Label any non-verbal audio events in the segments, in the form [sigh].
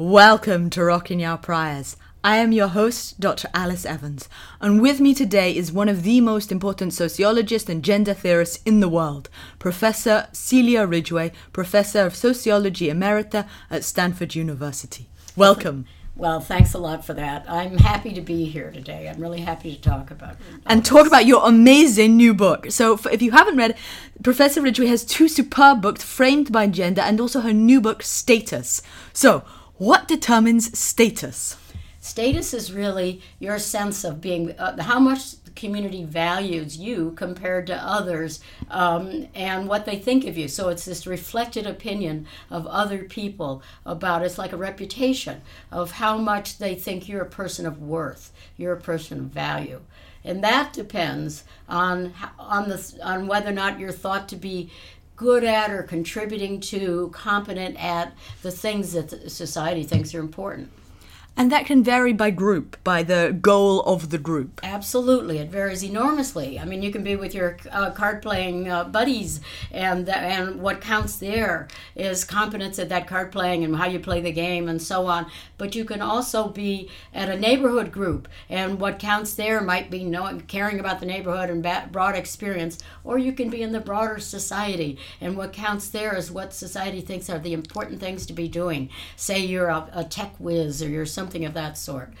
Welcome to Rocking Our Priors. I am your host, Dr. Alice Evans, and with me today is one of the most important sociologists and gender theorists in the world, Professor Cecilia Ridgeway, Professor of Sociology Emerita at Stanford University. Welcome. Well, thanks a lot for that. I'm happy to be here today. I'm really happy to talk about and talk about your amazing new book. So, if you haven't read, Professor Ridgeway has two superb books framed by gender and also her new book, Status. So, what determines status? Status is really your sense of being, uh, how much the community values you compared to others um, and what they think of you. So it's this reflected opinion of other people about it's like a reputation of how much they think you're a person of worth, you're a person of value. And that depends on on the on whether or not you're thought to be good at or contributing to, competent at the things that society thinks are important. And that can vary by group, by the goal of the group. Absolutely, it varies enormously. I mean, you can be with your uh, card playing uh, buddies, and th- and what counts there is competence at that card playing and how you play the game and so on. But you can also be at a neighborhood group, and what counts there might be knowing, caring about the neighborhood and broad experience, or you can be in the broader society, and what counts there is what society thinks are the important things to be doing. Say you're a, a tech whiz or you're something of that sort.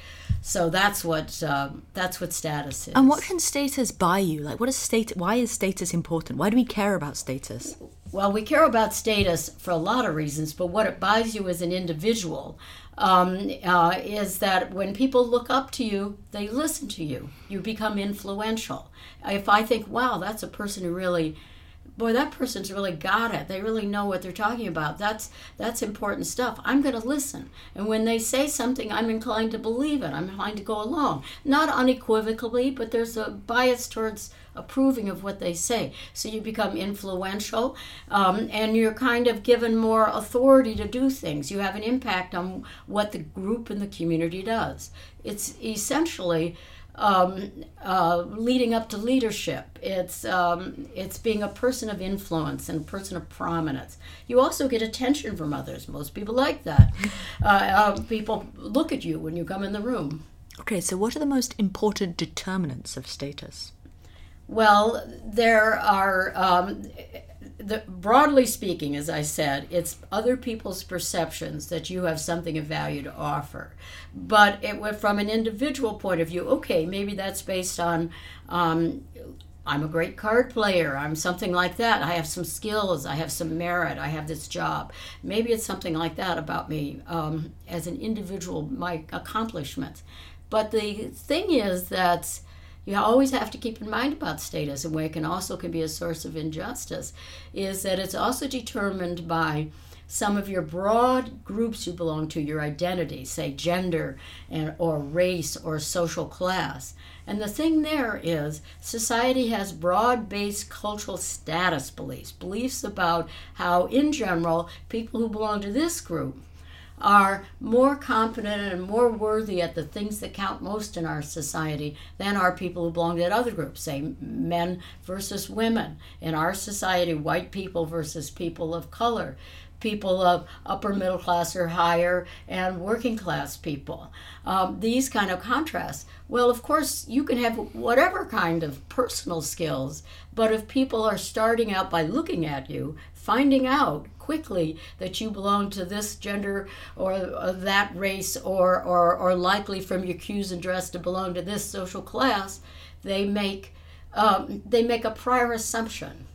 So that's what um, that's what status is. And what can status buy you? Like, what is state? Why is status important? Why do we care about status? Well, we care about status for a lot of reasons, but what it buys you as an individual um, uh, is that when people look up to you, they listen to you. You become influential. If I think, wow, that's a person who really boy that person's really got it. They really know what they're talking about. That's that's important stuff. I'm going to listen. And when they say something i'm inclined to believe it. I'm inclined to go along. Not unequivocally but there's a bias towards approving of what they say. So you become influential um, and you're kind of given more authority to do things. You have an impact on what the group and the community does. It's essentially um, uh, leading up to leadership. It's um, it's being a person of influence and a person of prominence. You also get attention from others. Most people like that. [laughs] Uh, uh, people look at you when you come in the room. Okay, so what are the most important determinants of status? Well, there are. Um, the, broadly speaking, as I said, it's other people's perceptions that you have something of value to offer. But it from an individual point of view. Okay, maybe that's based on um, I'm a great card player. I'm something like that. I have some skills. I have some merit. I have this job. Maybe it's something like that about me um, as an individual, my accomplishments. But the thing is that you always have to keep in mind about status and where it can also can be a source of injustice is that it's also determined by some of your broad groups you belong to your identity say gender and or race or social class. And the thing there is society has broad-based cultural status beliefs beliefs about how in general people who belong to this group are more competent and more worthy at the things that count most in our society than are people who belong to that other group, say men versus women. In our society, white people versus people of color, people of upper middle class or higher, and working class people. Um, these kind of contrasts. Well, of course, you can have whatever kind of personal skills, but if people are starting out by looking at you, finding out quickly that you belong to this gender or, that race or, or, or likely from your cues and dress to belong to this social class, they make, um, they make a prior assumption.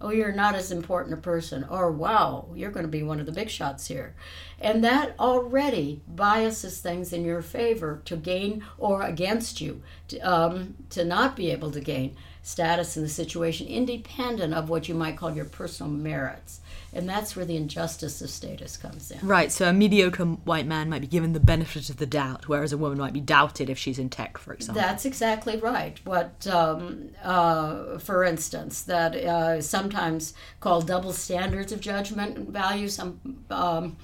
Oh, you're not as important a person. Or, wow, you're going to be one of the big shots here. And that already biases things in your favor to gain or against you, to, um, to not be able to gain status in the situation, independent of what you might call your personal merits. And that's where the injustice of status comes in. Right, so a mediocre white man might be given the benefit of the doubt, whereas a woman might be doubted if she's in tech, for example. That's exactly right. What, um, uh, for instance, that uh, sometimes called double standards of judgment and value. Some um,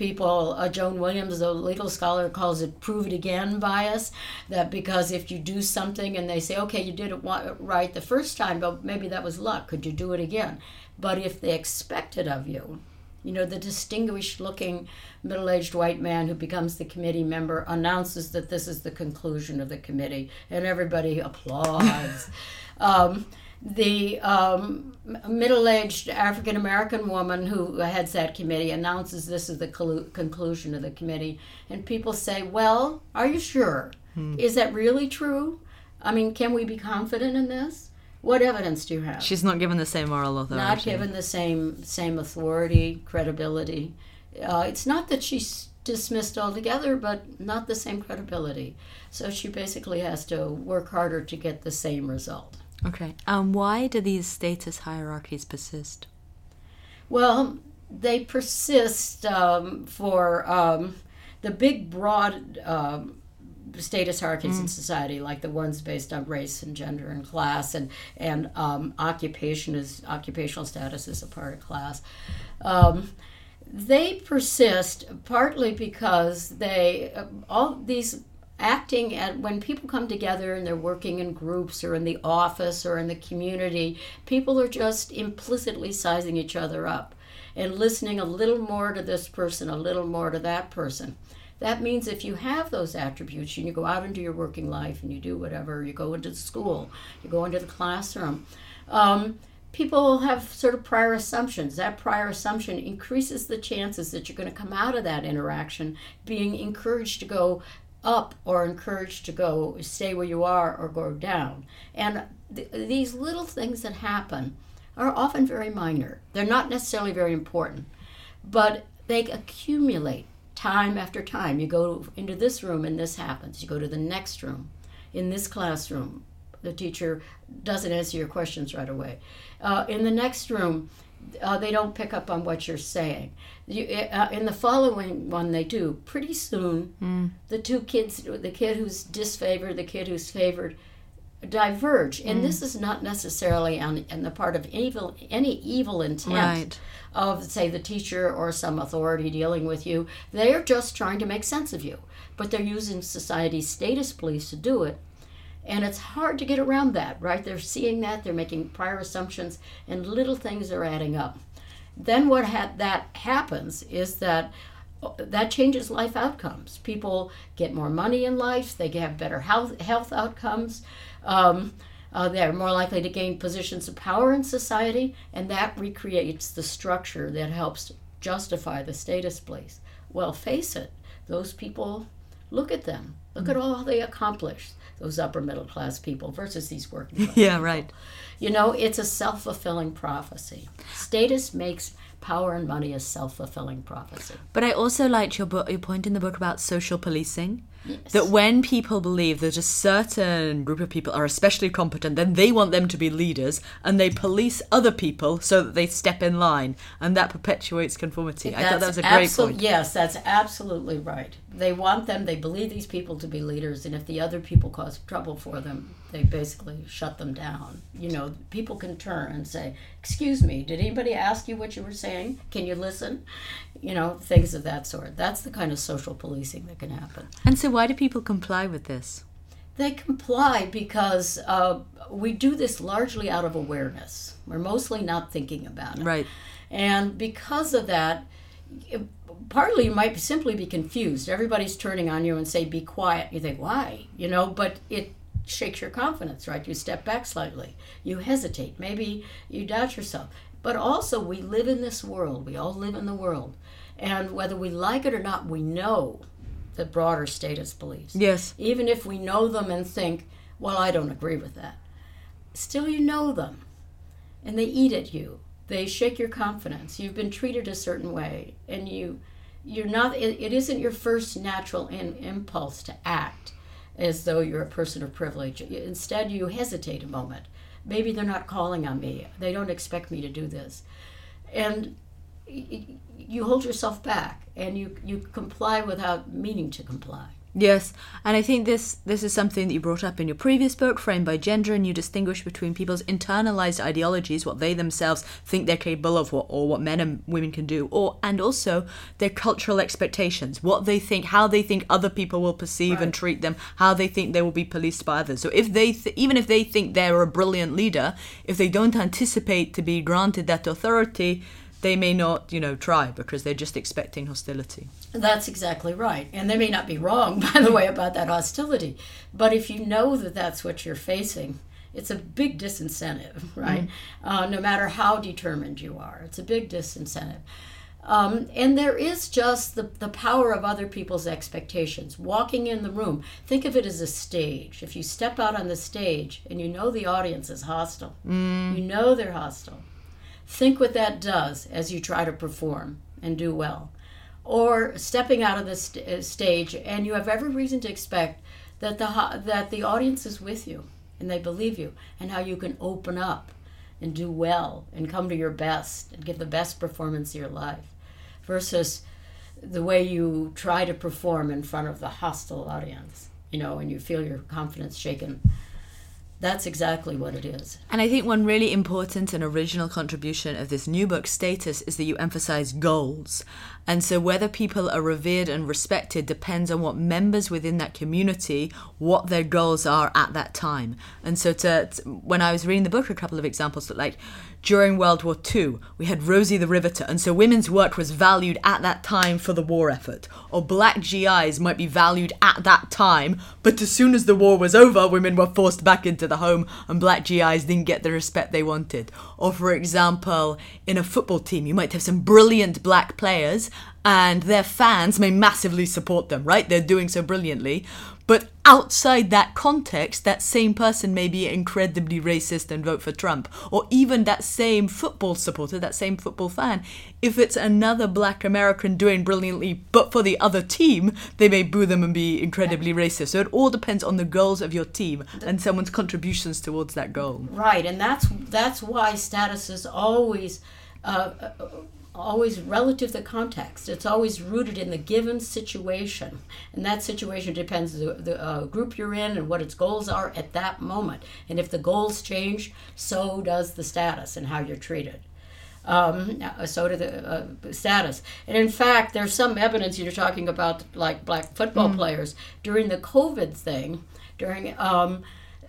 people, uh, Joan Williams, the legal scholar, calls it prove it again bias. That because if you do something and they say, okay, you did it right the first time, but maybe that was luck, could you do it again? But if they expect it of you, You know, the distinguished looking middle aged white man who becomes the committee member announces that this is the conclusion of the committee, and everybody applauds. [laughs] um, the um, middle aged African American woman who heads that committee announces this is the conclusion of the committee, and people say, Well, are you sure? Hmm. Is that really true? I mean, can we be confident in this? What evidence do you have? She's not given the same moral authority. Not given the same same authority, credibility. Uh, it's not that she's dismissed altogether, but not the same credibility. So she basically has to work harder to get the same result. Okay. Um, why do these status hierarchies persist? Well, they persist um, for um, the big, broad um, status hierarchies mm. in society, like the ones based on race and gender and class, and and um, occupation is occupational status is a part of class. Um, they persist partly because they uh, all these acting at when people come together and they're working in groups or in the office or in the community people are just implicitly sizing each other up and listening a little more to this person a little more to that person that means if you have those attributes and you go out into your working life and you do whatever you go into the school you go into the classroom um, people have sort of prior assumptions. That prior assumption increases the chances that you're going to come out of that interaction being encouraged to go up or encouraged to go stay where you are or go down. And th- these little things that happen are often very minor. They're not necessarily very important, but they accumulate time after time. You go into this room and this happens. You go to the next room in this classroom. The teacher doesn't answer your questions right away. Uh, in the next room, uh, they don't pick up on what you're saying. You, uh, in the following one, they do. Pretty soon, mm. the two kids, the kid who's disfavored, the kid who's favored, diverge. And mm. this is not necessarily on, on the part of evil, any evil intent right. of, say, the teacher or some authority dealing with you. They are just trying to make sense of you. But they're using society's status beliefs to do it and it's hard to get around that, right? They're seeing that, they're making prior assumptions, and little things are adding up. Then what ha- that happens is that uh, that changes life outcomes. People get more money in life, they have better health, health outcomes. Um, uh, they're more likely to gain positions of power in society, and that recreates the structure that helps justify the status beliefs. Well, face it, those people look at them. Look mm. at all they accomplished those upper middle class people versus these working [laughs] class. yeah, right. You know, it's a self fulfilling prophecy. Status makes power and money a self fulfilling prophecy. But I also liked your book, your point in the book about social policing. Yes. That when people believe that a certain group of people are especially competent, then they want them to be leaders and they police other people so that they step in line and that perpetuates conformity. That's I thought that was a great point. Yes, that's absolutely right. They want them, they believe these people to be leaders, and if the other people cause trouble for them, they basically shut them down. You know, people can turn and say, Excuse me, did anybody ask you what you were saying? Can you listen? You know, things of that sort. That's the kind of social policing that can happen. And so, why do people comply with this? They comply because uh, we do this largely out of awareness. We're mostly not thinking about it. Right. And because of that, partly you might simply be confused. Everybody's turning on you and say, "Be quiet." You think, "Why?" You know, but it shakes your confidence, right? You step back slightly. You hesitate. Maybe you doubt yourself. But also, we live in this world. We all live in the world, and whether we like it or not, we know the broader status beliefs. Yes. Even if we know them and think, well, I don't agree with that, still you know them. And they eat at you. They shake your confidence. You've been treated a certain way, and you, you're not. It, it isn't your first natural in, impulse to act as though you're a person of privilege. Instead, you hesitate a moment. Maybe they're not calling on me. They don't expect me to do this, and you hold yourself back and you, you comply without meaning to comply. Yes, and I think this this is something that you brought up in your previous book, Framed by Gender, and you distinguish between people's internalized ideologies, what they themselves think they're capable of, or, or what men and women can do, or and also their cultural expectations, what they think, how they think other people will perceive right. and treat them, how they think they will be policed by others. So if they, th- even if they think they're a brilliant leader, if they don't anticipate to be granted that authority, they may not, you know, try because they're just expecting hostility. That's exactly right. And they may not be wrong, [laughs] by the way, about that hostility. But if you know that that's what you're facing, it's a big disincentive, [laughs] right? Mm. Uh, no matter how determined you are, it's a big disincentive. Um, and there is just the, the power of other people's expectations. Walking in the room, think of it as a stage. If you step out on the stage and you know the audience is hostile, mm. you know they're hostile, think what that does as you try to perform and do well. Or stepping out of the st- uh, stage and you have every reason to expect that the, that the audience is with you and they believe you and how you can open up and do well and come to your best and give the best performance of your life versus the way you try to perform in front of the hostile audience you know and you feel your confidence shaken that's exactly what it is. And I think one really important and original contribution of this new book, Status, is that you emphasize goals. And so whether people are revered and respected depends on what members within that community, what their goals are at that time. And so to, to when I was reading the book, a couple of examples that like during World War II, we had Rosie the Riveter, and so women's work was valued at that time for the war effort. Or black GIs might be valued at that time, but as soon as the war was over, women were forced back into the home, and black GIs didn't get the respect they wanted. Or, for example, in a football team, you might have some brilliant black players, and their fans may massively support them, right? They're doing so brilliantly. But outside that context, that same person may be incredibly racist and vote for Trump. Or even that same football supporter, that same football fan, if it's another black American doing brilliantly, but for the other team, they may boo them and be incredibly racist. So it all depends on the goals of your team and someone's contributions towards that goal. Right, and that's that's why status is always. Uh, uh always relative to the context. It's always rooted in the given situation, and that situation depends the, the uh, group you're in and what its goals are at that moment. And if the goals change, so does the status and how you're treated. Um, uh, so do the uh, status. And in fact, there's some evidence you're talking about, like black football mm. players during the COVID thing. During um,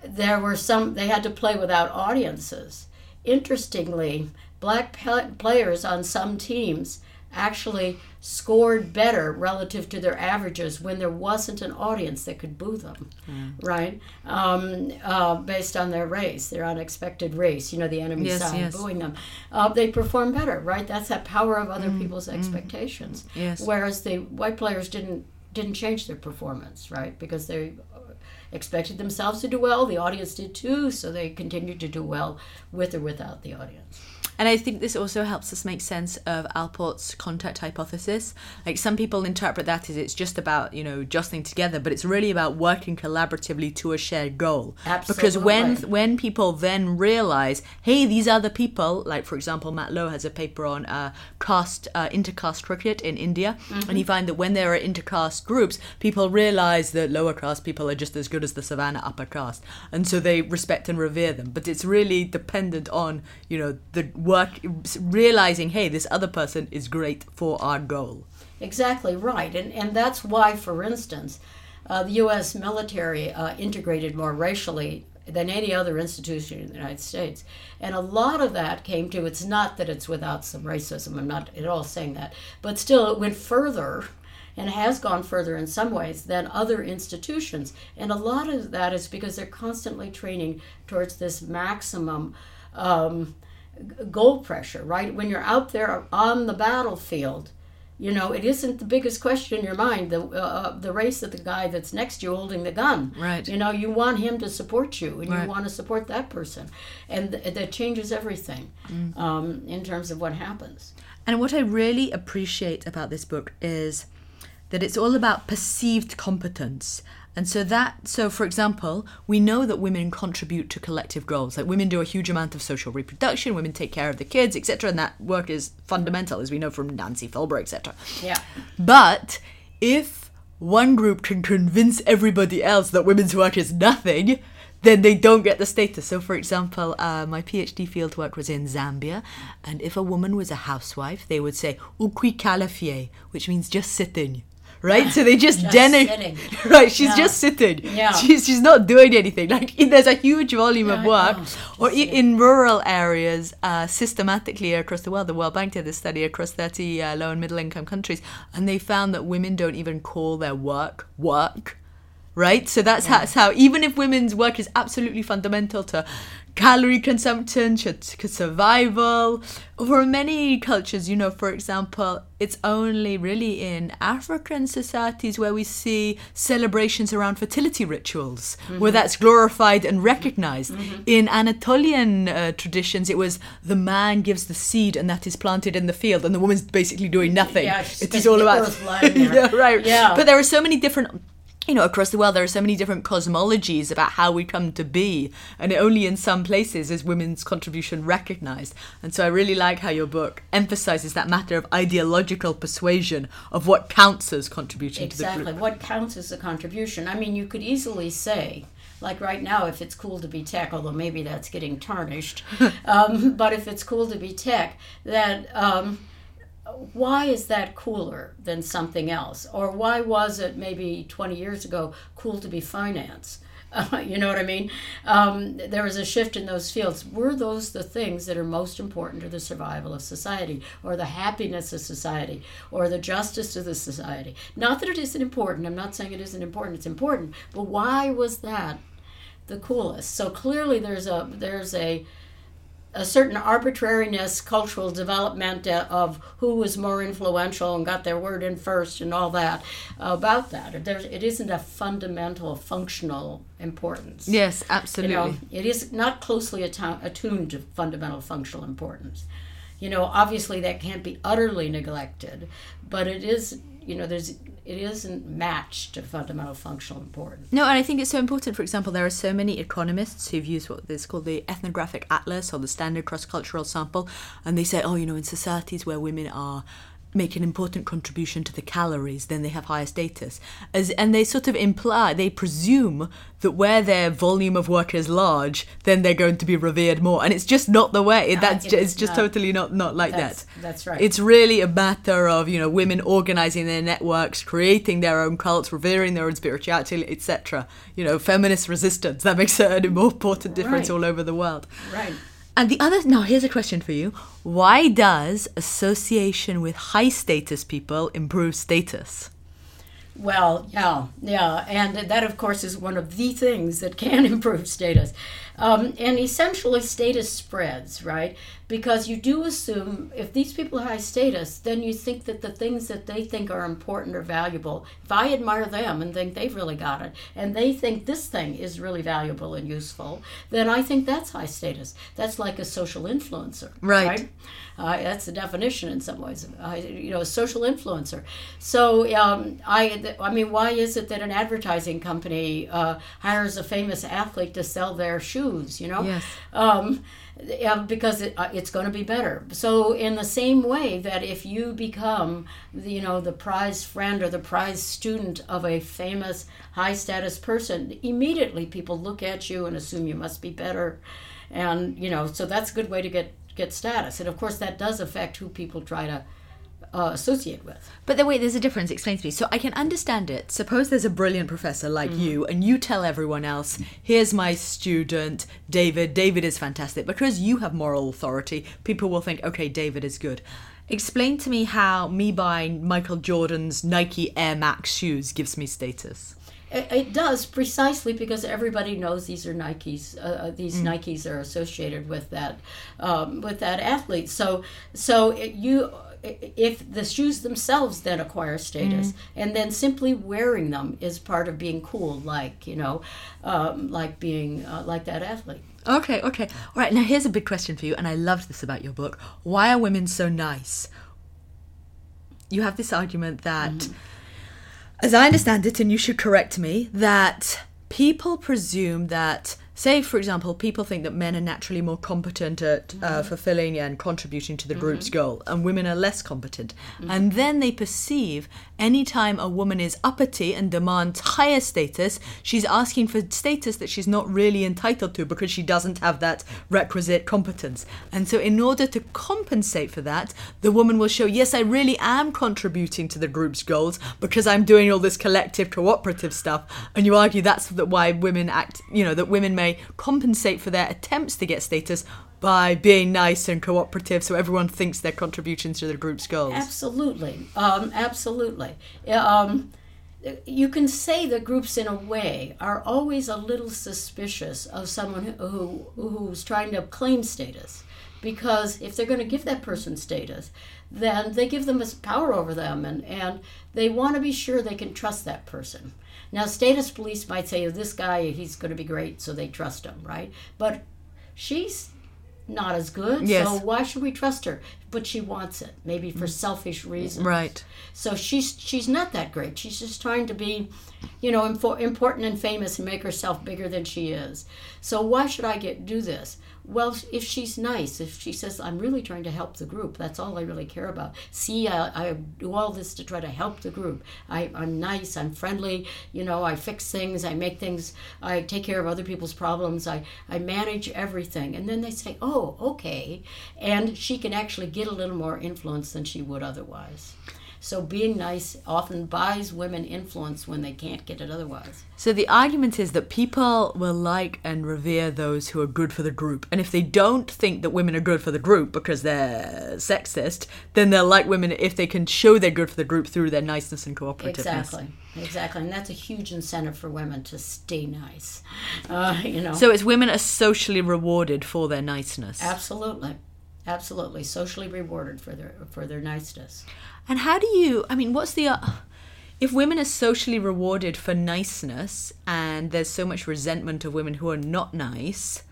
there were some they had to play without audiences. Interestingly, black players on some teams actually scored better relative to their averages when there wasn't an audience that could boo them, mm. right? Um, uh, based on their race, their unexpected race, you know, the enemy yes, side yes. booing them. Uh, they perform better, right? That's that power of other mm. people's mm. expectations. Yes. Whereas the white players didn't didn't change their performance, right? Because they expected themselves to do well, the audience did too, so they continued to do well with or without the audience. And I think this also helps us make sense of Allport's contact hypothesis. Like some people interpret that as it's just about, you know, jostling together, but it's really about working collaboratively to a shared goal. Absolutely. Because when when people then realize, hey, these other people, like for example, Matt Lowe has a paper on uh, caste uh, intercaste cricket in India, mm-hmm. and he finds that when there are intercaste groups, people realize that lower caste people are just as good as the savannah upper caste, and so they respect and revere them. But it's really dependent on, you know, the work realizing hey this other person is great for our goal exactly right and and that's why for instance uh, the U.S. military uh, integrated more racially than any other institution in the United States. And a lot of that came to it's not that it's without some racism, I'm not at all saying that, but still it went further and has gone further in some ways than other institutions. And a lot of that is because they're constantly training towards this maximum. Um, goal pressure, right? When you're out there on the battlefield, you know, it isn't the biggest question in your mind the uh, uh, the race of the guy that's next to you holding the gun. Right. You know, you want him to support you, and right. you want to support that person, and th- that changes everything mm. um, in terms of what happens. And what I really appreciate about this book is that it's all about perceived competence and so that so for example, we know that women contribute to collective goals. Like women do a huge amount of social reproduction, women take care of the kids, etc. And that work is fundamental, as we know from Nancy Folbre, etc. Yeah. But if one group can convince everybody else that women's work is nothing, then they don't get the status. So, for example, uh, my PhD fieldwork was in Zambia, and if a woman was a housewife, they would say "ukwi kalafie," which means just sitting right? So they just, Just. [laughs] Right, she's Yeah. just sitting. Yeah. She's, she's not doing anything. Like [laughs] there's a huge volume of work, or in rural areas, uh, systematically across the world. The World Bank did this study across 30 uh, low and middle income countries, and they found that women don't even call their work work. Right, so that's how, that's how even if women's work is absolutely fundamental to calorie consumption, to, to survival, for many cultures, you know, for example, it's only really in African societies where we see celebrations around fertility rituals, where that's glorified and recognized. In Anatolian uh, traditions, it was the man gives the seed and that is planted in the field, and the woman's basically doing nothing. Yeah, it is all about [laughs] yeah, right. Yeah. But there are so many different you know, across the world, there are so many different cosmologies about how we come to be, and only in some places is women's contribution recognized. And so I really like how your book emphasizes that matter of ideological persuasion of what counts as contribution to the Exactly. What counts as a contribution? I mean, you could easily say, like right now, if it's cool to be tech, although maybe that's getting tarnished, [laughs] um, but if it's cool to be tech, that um, why is that cooler than something else? Or why was it maybe 20 years ago cool to be finance? Uh, [laughs] you know what I mean? Um, there was a shift in those fields. Were those the things that are most important to the survival of society, or the happiness of society, or the justice of the society? Not that it isn't important. I'm not saying it isn't important. It's important. But why was that the coolest? So clearly, there's a there's a a certain arbitrariness, cultural development of who was more influential and got their word in first, and all that about that. There's, it isn't a fundamental functional importance. Yes, You absolutely. know, it is not closely attu- attuned to fundamental functional importance. You know, obviously that can't be utterly neglected, but it is. You know, there's it isn't matched to fundamental functional importance. No, and I think it's so important. For example, there are so many economists who've used what is called the ethnographic atlas or the standard cross cultural sample, and they say, oh, you know, in societies where women are make an important contribution to the calories, then they have higher status. As and they sort of imply, they presume that where their volume of work is large, then they're going to be revered more, and it's just not the way. That's it ju- is it's just not. totally not not like That's, that. that's right. It's really a matter of you know women organizing their networks, creating their own cults, revering their own spirituality, etc. You know, feminist resistance that makes an [laughs] important difference Right. all over the world. right. And the other now here's a question for you: Why does association with high status people improve status? Well, yeah, yeah, and that, of course, is one of the things that can [laughs] improve status. Um, and essentially, status spreads, right? Because you do assume if these people are high status, then you think that the things that they think are important or valuable, if I admire them and think they've really got it, and they think this thing is really valuable and useful, then I think that's high status. That's like a social influencer, Right. right? Uh, that's the definition in some ways. Uh, you know, a social influencer. So, um, I, I mean, why is it that an advertising company uh, hires a famous athlete to sell their shoes? You know, Yes. um, because it, uh, it's going to be better. So, in the same way that if you become, the, you know, the prize friend or the prize student of a famous high status person, immediately people look at you and assume you must be better, and you know, so that's a good way to get get status. And of course, that does affect who people try to uh, associate with. But then wait, there's a difference. Explain to me. So I can understand it. Suppose there's a brilliant professor like you, and you tell everyone else, "Here's my student, David. David is fantastic." Because you have moral authority, people will think, "Okay, David is good." Explain to me how me buying Michael Jordan's Nike Air Max shoes gives me status. It, does precisely because everybody knows these are Nikes. Uh, uh, these Nikes are associated with that um, with that athlete. So so it, you if the shoes themselves then acquire status and then simply wearing them is part of being cool like you know um, like being uh, like that athlete Okay, okay. All right, now here's a big question for you, and I loved this about your book. Why are women so nice? You have this argument that, as I understand it, and you should correct me, that people presume that say for example people think that men are naturally more competent at uh, mm-hmm. fulfilling and contributing to the group's mm-hmm. goal and women are less competent. Mm-hmm. And then they perceive anytime a woman is uppity and demands higher status she's asking for status that she's not really entitled to because she doesn't have that requisite competence. And so in order to compensate for that the woman will show yes i really am contributing to the group's goals because i'm doing all this collective cooperative stuff. And you argue that's why women act you know that women may compensate for their attempts to get status by being nice and cooperative so everyone thinks they're contributing to the group's goals Absolutely, um, absolutely. Um, you can say that groups, in a way, are always a little suspicious of someone who, who who's trying to claim status, because if they're going to give that person status, then they give them power over them, and and they want to be sure they can trust that person. Now, status police might say, oh, "This guy, he's going to be great," so they trust him, right? But she's not as good, Yes. so why should we trust her? But she wants it, maybe for mm. selfish reasons. right So she's she's not that great. She's just trying to be, you know, important and famous and make herself bigger than she is. So why should I get do this? Well, if she's nice, if she says I'm really trying to help the group, that's all I really care about. See, I, I do all this to try to help the group. I, I'm nice. I'm friendly. You know, I fix things. I make things. I take care of other people's problems. I I manage everything. And then they say, oh, okay, and she can actually get a little more influence than she would otherwise. So being nice often buys women influence when they can't get it otherwise. so the argument is that people will like and revere those who are good for the group. And if they don't think that women are good for the group because they're sexist then they'll like women if they can show they're good for the group through their niceness and cooperativeness. Exactly, exactly, and that's a huge incentive for women to stay nice. Uh, you know, so it's women are socially rewarded for their niceness. Absolutely, absolutely, socially rewarded for their for their niceness. And how do you? I mean, what's the? Uh, if women are socially rewarded for niceness, and there's so much resentment of women who are not nice,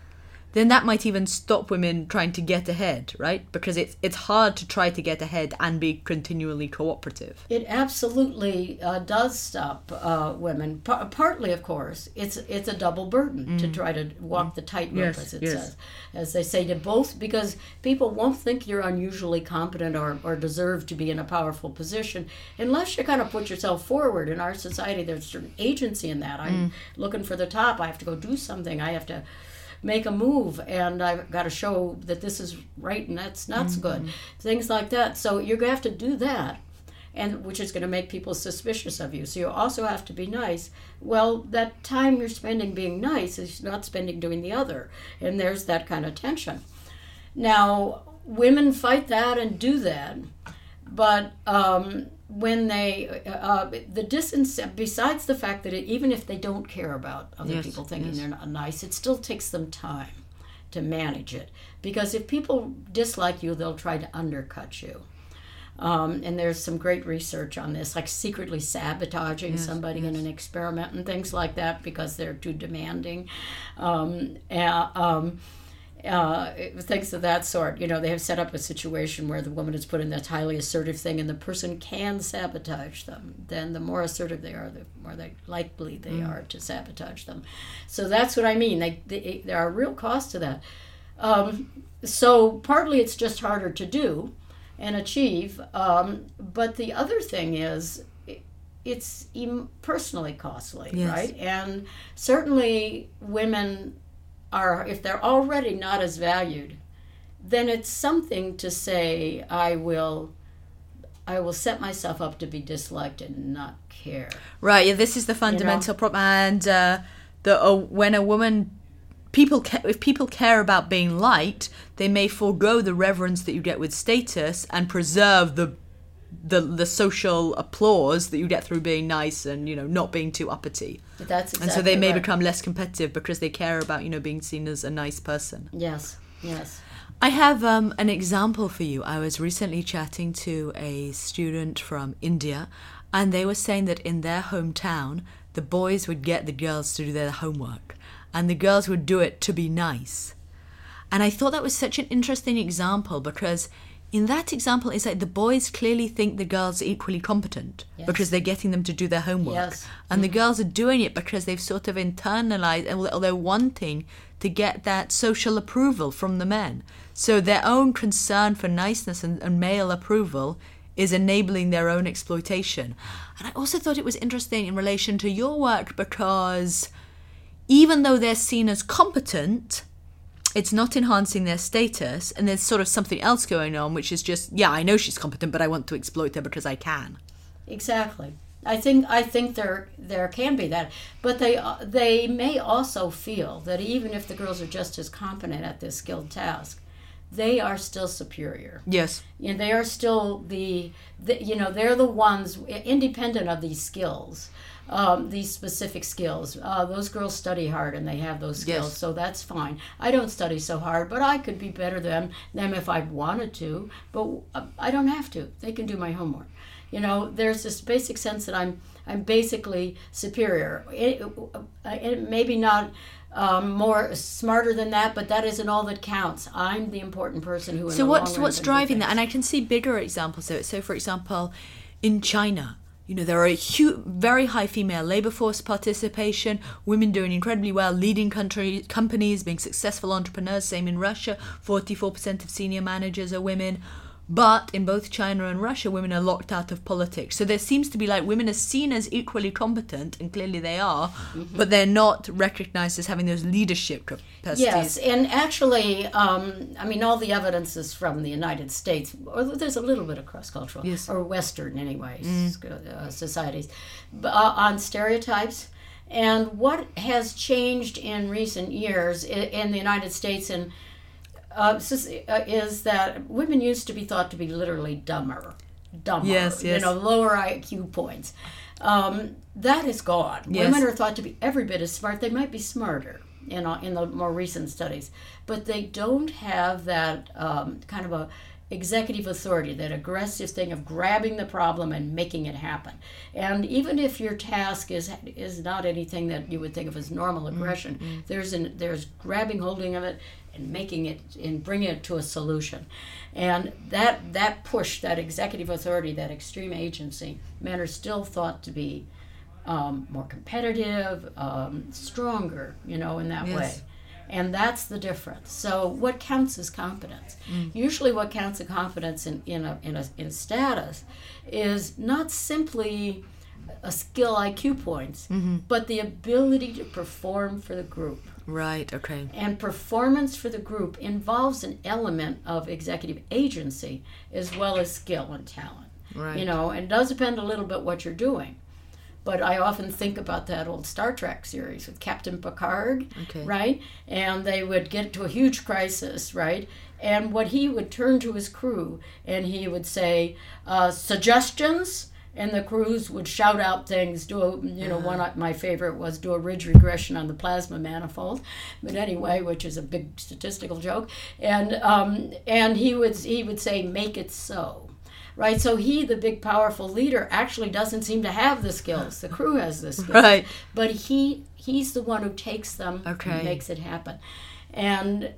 then that might even stop women trying to get ahead, right? Because it's it's hard to try to get ahead and be continually cooperative. It absolutely uh, does stop uh, women. P- partly, of course, it's it's a double burden to try to walk the tightrope, Yes, as it yes. says, as they say to both, because people won't think you're unusually competent or, or deserve to be in a powerful position unless you kind of put yourself forward. In our society, there's certain agency in that. I'm looking for the top. I have to go do something. I have to make a move and I've got to show that this is right and that's not so good. Things like that. So you're going to have to do that. And which is going to make people suspicious of you. So you also have to be nice. Well, that time you're spending being nice is not spending doing the other. And there's that kind of tension. Now, women fight that and do that. But um, when they, uh, the distance, besides the fact that it, even if they don't care about other Yes, people thinking yes. they're not nice, it still takes them time to manage it. Because if people dislike you, they'll try to undercut you. Um, and there's some great research on this, like secretly sabotaging somebody in an experiment and things like that because they're too demanding. Um, uh, um, uh, things of that sort. You know, they have set up a situation where the woman is put in that highly assertive thing, and the person can sabotage them. Then the more assertive they are, the more they likely they are to sabotage them. So that's what I mean. They, they, there are real costs to that. Um, so partly it's just harder to do and achieve, um, but the other thing is. It's personally costly, Yes. right? And certainly, women are if they're already not as valued then it's something to say i will i will set myself up to be disliked and not care Right. Yeah. This is the fundamental problem, and uh, the uh, when a woman. People, ca- if people care about being liked, they may forego the reverence that you get with status and preserve the, the the social applause that you get through being nice and you know not being too uppity. that's exactly and so they may right. become less competitive because they care about you know being seen as a nice person. yes yes I have um, an example for you. I was recently chatting to a student from India, and they were saying that in their hometown, the boys would get the girls to do their homework, and the girls would do it to be nice. And I thought that was such an interesting example because in that example, it's like the boys clearly think the girls are equally competent Yes. because they're getting them to do their homework. Yes. And the girls are doing it because they've sort of internalized, or they're wanting to get that social approval from the men. So their own concern for niceness and, and male approval is enabling their own exploitation. And I also thought it was interesting in relation to your work because even though they're seen as competent, it's not enhancing their status, and there's sort of something else going on, which is just, yeah, I know she's competent, but I want to exploit her because I can. Exactly. I think I think there there can be that, but they they may also feel that even if the girls are just as competent at this skilled task, they are still superior. Yes. You know, they are still the, the you know they're the ones independent of these skills. Um, these specific skills. Uh, those girls study hard and they have those skills, Yes. so that's fine. I don't study so hard, but I could be better than them if I wanted to, but uh, I don't have to. They can do my homework. You know, there's this basic sense that I'm I'm basically superior. It, uh, it maybe not um, more smarter than that, but that isn't all that counts. I'm the important person who. So what's what's driving that? And I can see bigger examples of it. So, for example, in China, you know, there are a hu- very high female labor force participation, women doing incredibly well, leading country companies, being successful entrepreneurs. Same in Russia, forty-four percent of senior managers are women. But in both China and Russia, women are locked out of politics. So there seems to be like women are seen as equally competent, and clearly they are, Mm-hmm. but they're not recognized as having those leadership capacities. Yes, and actually, um, I mean, all the evidence is from the United States, or there's a little bit of cross-cultural, Yes. or Western, anyways, uh, societies, uh, on stereotypes. And what has changed in recent years i- in the United States and uh, uh, is that women used to be thought to be literally dumber, dumber, Yes, yes. you know, lower IQ points. Um, that is gone. Yes. Women are thought to be every bit as smart. They might be smarter in uh, in the more recent studies, but they don't have that um, kind of a executive authority, that aggressive thing of grabbing the problem and making it happen. And even if your task is is not anything that you would think of as normal aggression, there's an there's grabbing holding of it and making it and bringing it to a solution. And that that push, that executive authority, that extreme agency, men are still thought to be um, more competitive, um, stronger, you know, in that Yes. way. And that's the difference. So, what counts as competence? Usually, what counts as competence in, in, a, in, a, in status is not simply a skill IQ points, but the ability to perform for the group. Right. Okay. And performance for the group involves an element of executive agency as well as skill and talent. Right. You know, and it does depend a little bit what you're doing. But I often think about that old Star Trek series with Captain Picard, Okay. right? And they would get to a huge crisis, right? And what he would turn to his crew and he would say, uh, suggestions? And the crews would shout out things. Do a, you know, one of my favorite was do a ridge regression on the plasma manifold, but anyway, which is a big statistical joke. And um, and he would he would say, make it so right? So he, the big powerful leader, actually doesn't seem to have the skills. The crew has the skills, Right. But he he's the one who takes them Okay. and makes it happen, and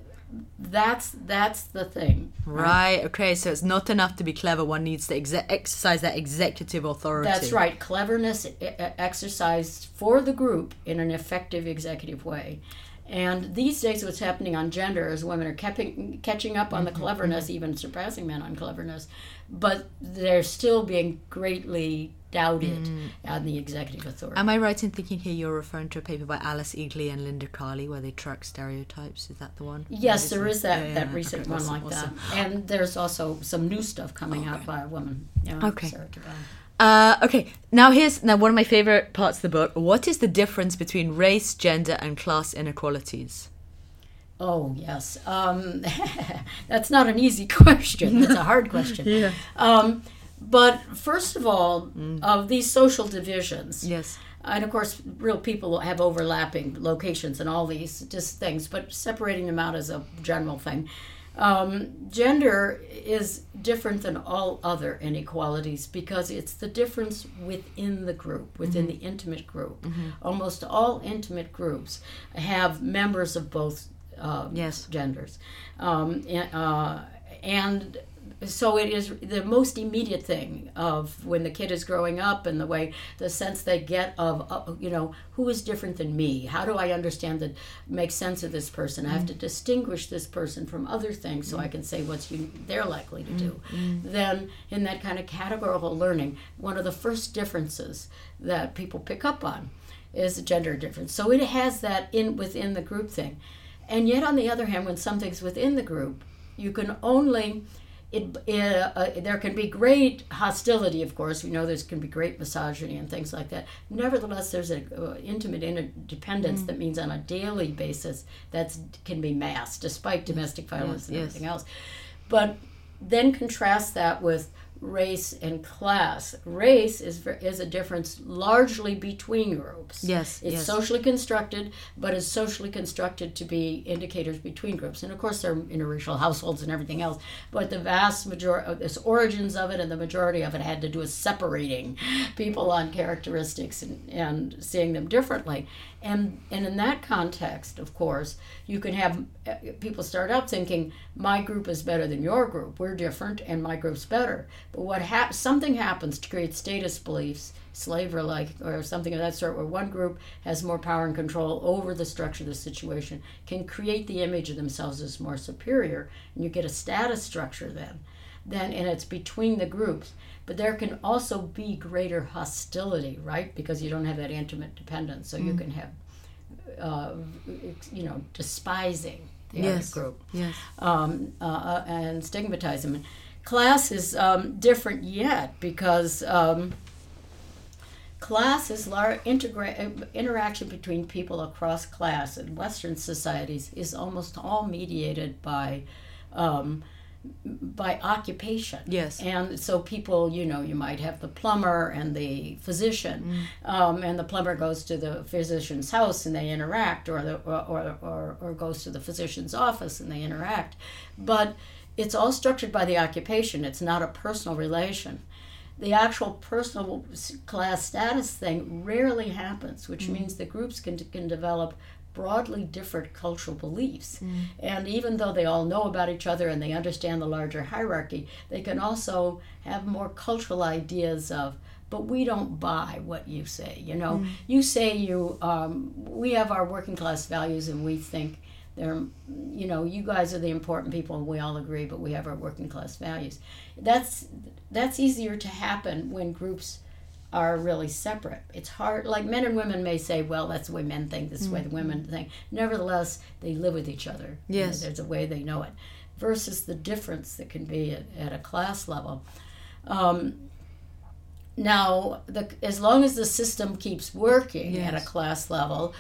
that's that's the thing. Right. Okay. So it's not enough to be clever. One needs to exe- exercise that executive authority. That's right. Cleverness e- exercised for the group in an effective executive way. And these days, what's happening on gender is women are keeping, catching up on the mm-hmm. cleverness, mm-hmm. even surpassing men on cleverness, but they're still being greatly doubted on the executive authority. Am I right in thinking here you're referring to a paper by Alice Eagly and Linda Carli where they track stereotypes? Is that the one? yes, there is that, yeah, that yeah, recent okay, one awesome, like awesome. that. And there's also some new stuff coming out by a woman. Yeah, Okay. Uh, okay, now here's now one of my favorite parts of the book. What is the difference between race, gender, and class inequalities? Oh, yes. Um, [laughs] that's not an easy [laughs] question. That's a hard question. [laughs] Yeah. Um, but first of all, of these social divisions, Yes. and of course, real people have overlapping locations and all these just things, but separating them out is a general thing. Um, gender is different than all other inequalities because it's the difference within the group, within the intimate group. Almost all intimate groups have members of both uh, Yes. genders. Um, and, uh, and so it is the most immediate thing of when the kid is growing up and the way the sense they get of uh, you know who is different than me? How do i understand that make sense of this person? I have to mm-hmm. distinguish this person from other things so i mm-hmm. can say what's they're likely to do. Mm-hmm. Then in that kind of categorical learning one of the first differences that people pick up on is the gender difference. So it has that in within the group thing. And yet on the other hand when something's within the group you can only it, uh, uh, there can be great hostility, of course. We know there can be great misogyny and things like that. Nevertheless, there's an uh, intimate interdependence mm. that means on a daily basis that can be masked, despite domestic violence yes, and yes. everything else. But then contrast that with race and class. Race is is a difference largely between groups. Yes, it's yes. socially constructed, but it's socially constructed to be indicators between groups. And of course, there are interracial households and everything else. But the vast majority, of this origins of it, and the majority of it had to do with separating people on characteristics and, and seeing them differently. And and in that context, of course, you can have uh, people start out thinking my group is better than your group. We're different, and my group's better but what hap- something happens to create status beliefs, slavery like or something of that sort, where one group has more power and control over the structure of the situation, can create the image of themselves as more superior, and you get a status structure then. Then and it's between the groups. But there can also be greater hostility, right? Because you don't have that intimate dependence. So mm. you can have uh, you know, despising the yes. other group. Yes. Um, uh, uh and stigmatizing class is um, different yet because um, class is large integra- interaction between people across class in Western societies is almost all mediated by. By occupation. Yes. And so people, you know, you might have the plumber and the physician, mm. um, and the plumber goes to the physician's house and they interact, or the or, or, or, or goes to the physician's office and they interact. But it's all structured by the occupation. It's not a personal relation. The actual personal class status thing rarely happens, which mm. means the groups can, can develop broadly different cultural beliefs. Mm. And even though they all know about each other and they understand the larger hierarchy, they can also have more cultural ideas of, but we don't buy what you say. You know, mm. you say you, um, we have our working class values and we think they're, you know, you guys are the important people, and we all agree, but we have our working class values. That's that's easier to happen when groups are really separate. It's hard. Like men and women may say, "Well, that's the way men think. This is the way the mm-hmm. women think." Nevertheless, they live with each other. Yes, there's a way they know it. Versus the difference that can be at, at a class level. Um, now, the, as long as the system keeps working yes. at a class level,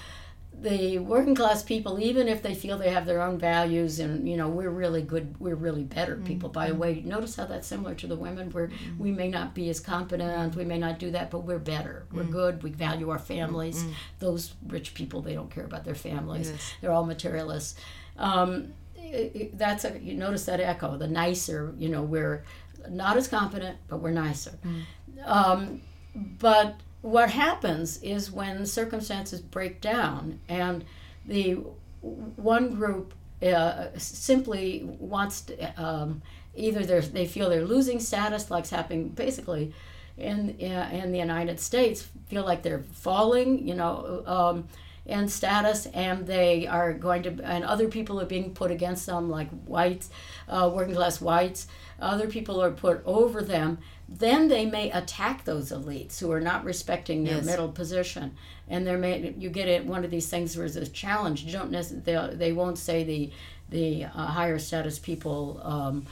the working class people, even if they feel they have their own values and you know we're really good, we're really better mm-hmm. people. By the way, notice how that's similar to the women, where mm-hmm. we may not be as competent, we may not do that, but we're better. We're mm-hmm. good. We value our families. Mm-hmm. Those rich people, they don't care about their families. Yes. They're all materialists. Um, it, it, that's a you notice that echo. The nicer, you know, we're not as competent, but we're nicer. Mm. Um, but what happens is when circumstances break down and the one group uh, simply wants to, um, either they feel they're losing status, like's happening basically in in the United States, feel like they're falling, you know, um, in status, and they are going to, and other people are being put against them, like whites, uh, working class whites. Other people are put over them, then they may attack those elites who are not respecting their yes. middle position. And there may you get it one of these things where there's a challenge. You don't necessarily they, they won't say the the uh, higher status people um,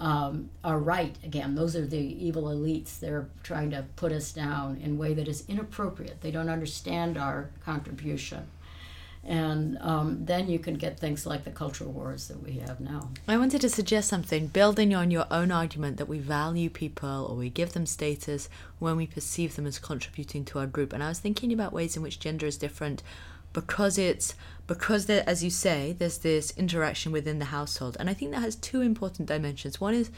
um, are right again. Those are the evil elites. They're trying to put us down in a way that is inappropriate. They don't understand our contribution and um, then you can get things like the cultural wars that we have now. I wanted to suggest something, building on your own argument that we value people or we give them status when we perceive them as contributing to our group. And I was thinking about ways in which gender is different because it's because there, as you say there's this interaction within the household and i think that has two important dimensions one is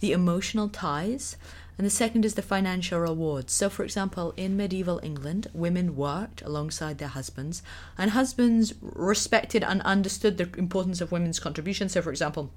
the emotional ties and the second is the financial rewards. So, for example, in medieval England, women worked alongside their husbands, and husbands respected and understood the importance of women's contribution. So, for example,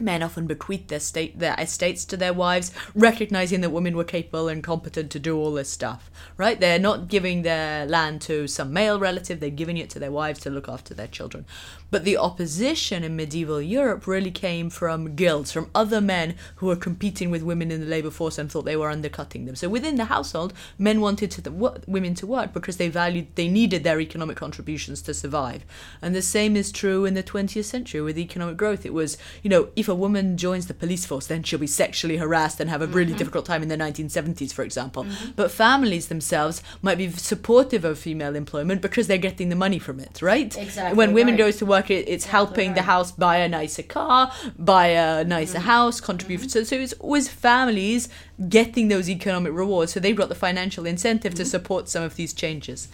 men often bequeathed their state their estates to their wives recognizing that women were capable and competent to do all this stuff right they're not giving their land to some male relative they're giving it to their wives to look after their children but the opposition in medieval Europe really came from guilds, from other men who were competing with women in the labor force and thought they were undercutting them. So within the household, men wanted to the, women to work because they valued, they needed their economic contributions to survive. And the same is true in the 20th century with economic growth. It was, you know, if a woman joins the police force, then she'll be sexually harassed and have a really mm-hmm. difficult time in the 1970s, for example. Mm-hmm. But families themselves might be supportive of female employment because they're getting the money from it, right? Exactly. When women right. goes to work. It, it's helping right. the house buy a nicer car, buy a nicer mm-hmm. house, contribute. Mm-hmm. So, so it's always families getting those economic rewards. So they've got the financial incentive mm-hmm. to support some of these changes.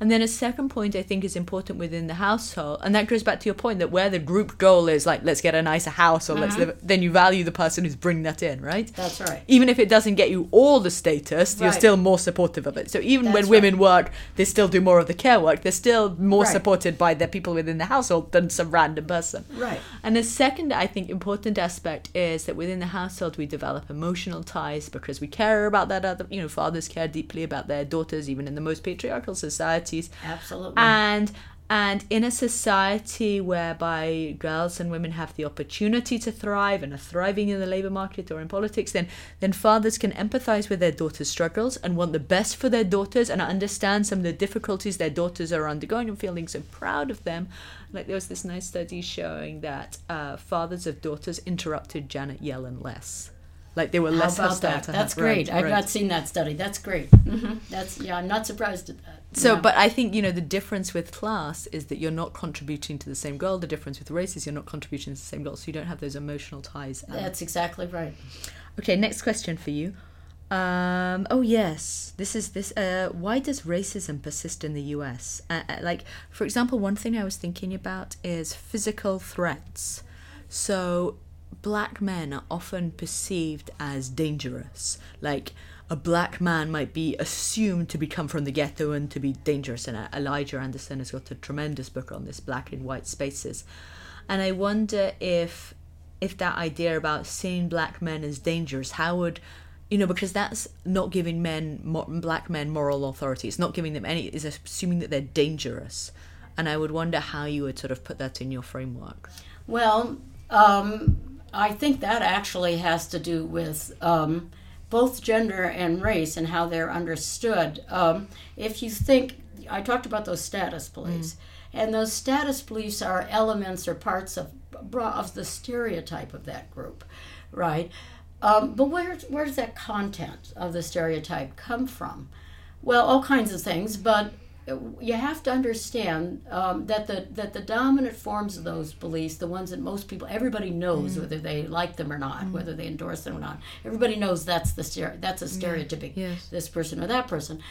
And then a second point I think is important within the household, and that goes back to your point that where the group goal is like let's get a nicer house or let's mm-hmm. live, then you value the person who's bringing that in, right? That's right. Even if it doesn't get you all the status, right. you're still more supportive of it. So even That's when women right. work, they still do more of the care work. They're still more right. supported by the people within the household than some random person. Right. And the second I think important aspect is that within the household we develop emotional ties because we care about that other you know fathers care deeply about their daughters even in the most patriarchal societies Absolutely. And and in a society whereby girls and women have the opportunity to thrive and are thriving in the labor market or in politics, then then fathers can empathize with their daughters' struggles and want the best for their daughters and understand some of the difficulties their daughters are undergoing and feeling so proud of them. Like there was this nice study showing that uh, fathers of daughters interrupted Janet Yellen less like they were less How hostile that? That's great. Right, I've right. not seen that study. That's great. Mm-hmm. That's yeah. I'm not surprised at that. So, yeah. but I think you know the difference with class is that you're not contributing to the same goal. The difference with race is you're not contributing to the same goal, so you don't have those emotional ties. That's exactly right. Okay, next question for you. Um, oh yes, this is this. Uh, why does racism persist in the U.S.? Uh, uh, like, for example, one thing I was thinking about is physical threats. So black men are often perceived as dangerous. Like a black man might be assumed to be come from the ghetto and to be dangerous. And Elijah Anderson has got a tremendous book on this, Black and White Spaces. And I wonder if if that idea about seeing black men as dangerous, how would you know because that's not giving men black men moral authority it's not giving them any is assuming that they're dangerous and i would wonder how you would sort of put that in your framework well um, I think that actually has to do with um, both gender and race and how they're understood. Um, if you think, I talked about those status beliefs, mm. and those status beliefs are elements or parts of of the stereotype of that group, right? Um, but where where does that content of the stereotype come from? Well, all kinds of things, but you have to understand um, that the that the dominant forms of those beliefs, the ones that most people, everybody knows mm. whether they like them or not, mm. whether they endorse them or not. Everybody knows that's the that's a stereotypic yeah. yes. this person or that person.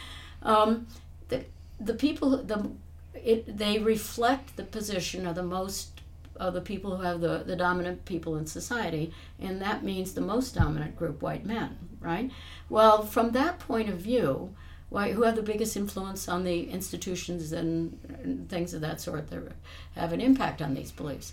Um, the the people the it they reflect the position of the most of the people who have the, the dominant people in society, and that means the most dominant group, white men, right? Well, from that point of view, why, who have the biggest influence on the institutions and, things of that sort that have an impact on these beliefs.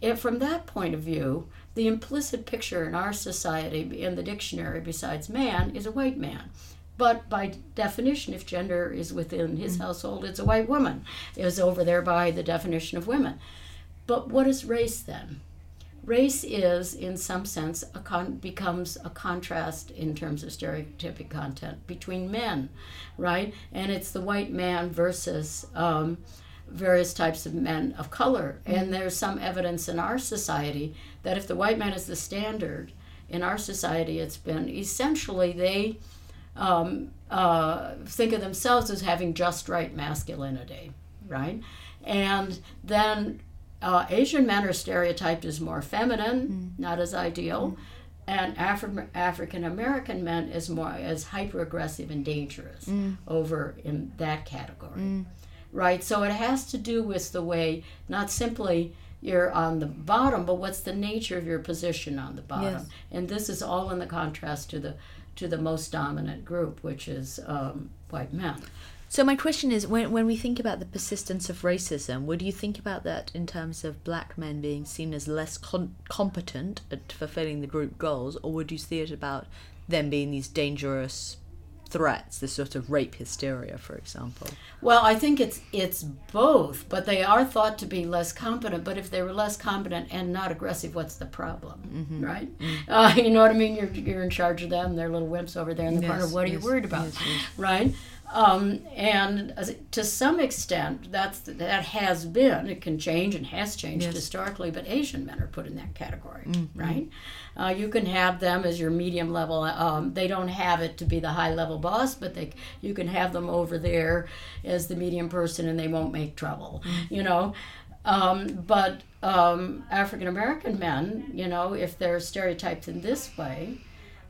If from that point of view, the implicit picture in our society, in the dictionary, besides man, is a white man. But by definition, if gender is within his mm-hmm. household, it's a white woman. Is over there by the definition of women. But what is race then? Race is in some sense a con- becomes a contrast in terms of stereotypic content between men right? And it's the white man versus um, various types of men of color. Mm-hmm. and there's some evidence in our society that if the white man is the standard in our society it's been essentially they um, uh, think of themselves as having just right masculinity right? And then uh, Asian men are stereotyped as more feminine, mm. not as ideal, mm. and Afri- African American men is more as hyper aggressive and dangerous mm. over in that category, mm. right? So it has to do with the way not simply you're on the bottom, but what's the nature of your position on the bottom, yes. and this is all in the contrast to the to the most dominant group, which is um, white men. So my question is, when when we think about the persistence of racism, would you think about that in terms of black men being seen as less con- competent at fulfilling the group goals, or would you see it about them being these dangerous threats, this sort of rape hysteria, for example? Well, I think it's it's both, but they are thought to be less competent. But if they were less competent and not aggressive, what's the problem, Mm-hmm. right? Uh, [laughs] you know what I mean? You're you're in charge of them. They're little wimps over there in the corner. What are yes, you worried about, yes, yes. right? Um, and to some extent, that's that has been. It can change and has changed Yes. historically, but Asian men are put in that category, Mm-hmm. right? Uh, you can have them as your medium level. Um, they don't have it to be the high level boss, but they you can have them over there as the medium person, and they won't make trouble, you know. Um, but um, African American men, you know, if they're stereotyped in this way,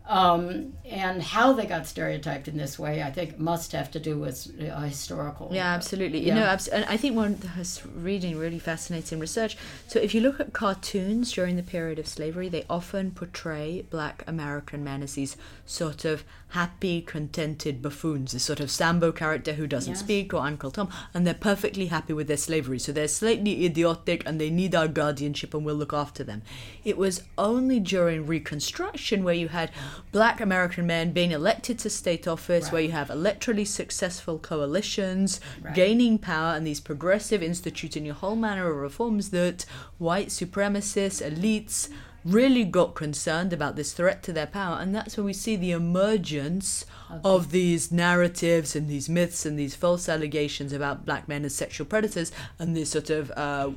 um, and how they got stereotyped in this way, I think must have to do with uh, historical. Yeah, absolutely. You know, abs- and I think one I was reading really fascinating research. So if you look at cartoons during the period of slavery, they often portray black American men as these sort of happy, contented buffoons, this sort of Sambo character who doesn't Yes. speak, or Uncle Tom, and they're perfectly happy with their slavery. So they're slightly idiotic and they need our guardianship and we'll look after them. It was only during Reconstruction where you had black American men being elected to state office, where you have electorally successful coalitions Right. gaining power and these progressive instituting a whole manner of reforms that white supremacists, elites really got concerned about this threat to their power. And that's when we see the emergence of these narratives and these myths and these false allegations about black men as sexual predators and this sort of uh,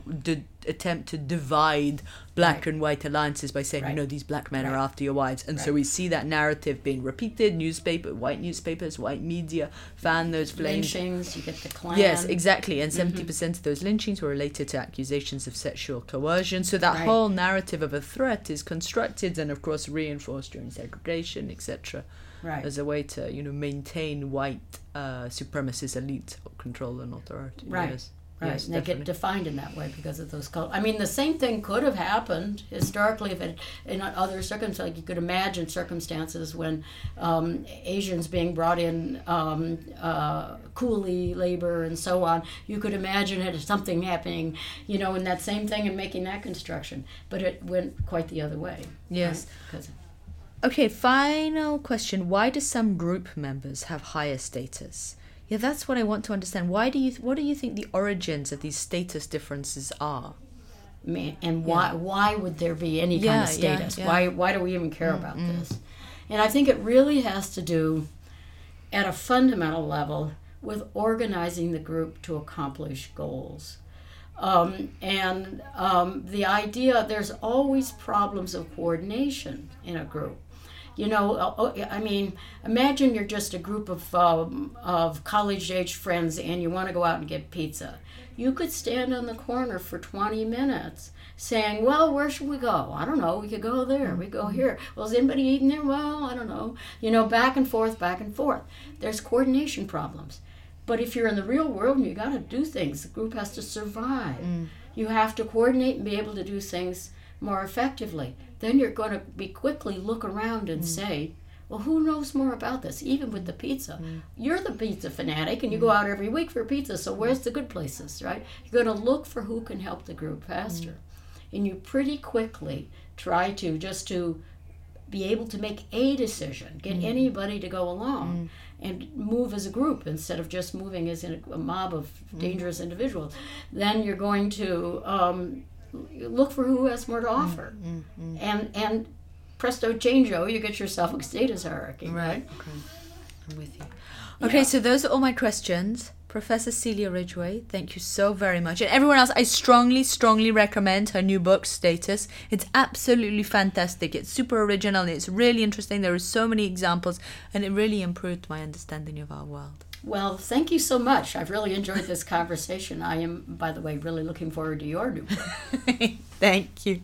attempt to divide black Right. and white alliances by saying, you know, these black men are after your wives. And so we see that narrative being repeated, newspaper, white newspapers, white media fan those flames. lynchings. You get the. Yes, exactly. And Mm-hmm. 70% of those lynchings were related to accusations of sexual coercion. So that Right. whole narrative of a threat is constructed and, of course, reinforced during segregation, etc., Right. as a way to, you know, maintain white uh, supremacist elite control and authority. Right. Yes. Right, Yes, and they definitely. get defined in that way because of those colors. I mean, the same thing could have happened historically if it in other circumstances. Like you could imagine circumstances when um, Asians being brought in um, uh, coolie labor and so on. You could imagine it as something happening, you know, in that same thing and making that construction. But it went quite the other way. Yes. right? Okay, final question. Why do some group members have higher status? Yeah, that's what I want to understand. Why do you what do you think the origins of these status differences are? man, and why why would there be any kind of status? yeah. Mm, Why why do we even care about this? And I think it really has to do at a fundamental level with organizing the group to accomplish goals. Um, and um, the idea there's always problems of coordination in a group. You know, uh, oh, I mean, imagine you're just a group of, um, of college age friends and you want to go out and get pizza. You could stand on the corner for 20 minutes saying, Well, where should we go? I don't know. We could go there. We go here. Well, is anybody eating there? Well, I don't know. You know, back and forth, back and forth. There's coordination problems. But if you're in the real world and you got to do things, the group has to survive. You have to coordinate and be able to do things more effectively. Then you're going to be quickly look around and mm. say, well, who knows more about this? Even with the pizza. Mm. You're the pizza fanatic and you mm. go out every week for pizza, so where's the good places, right? You're going to look for who can help the group faster. And you pretty quickly try to just to be able to make a decision, get anybody to go along and move as a group instead of just moving as in a, a mob of dangerous individuals. Then you're going to um, look for who has more to mm, offer. Mm, mm, and and presto changeo, oh, you get yourself a status hierarchy. Right. Okay. I'm with you. Okay, so those are all my questions. Professor Cecilia Ridgeway, thank you so very much. And everyone else, I strongly, strongly recommend her new book, Status. It's absolutely fantastic. It's super original it's really interesting. There are so many examples and it really improved my understanding of our world. Well, thank you so much. I've really enjoyed this conversation. I am, by the way, really looking forward to your new book. [laughs] thank you.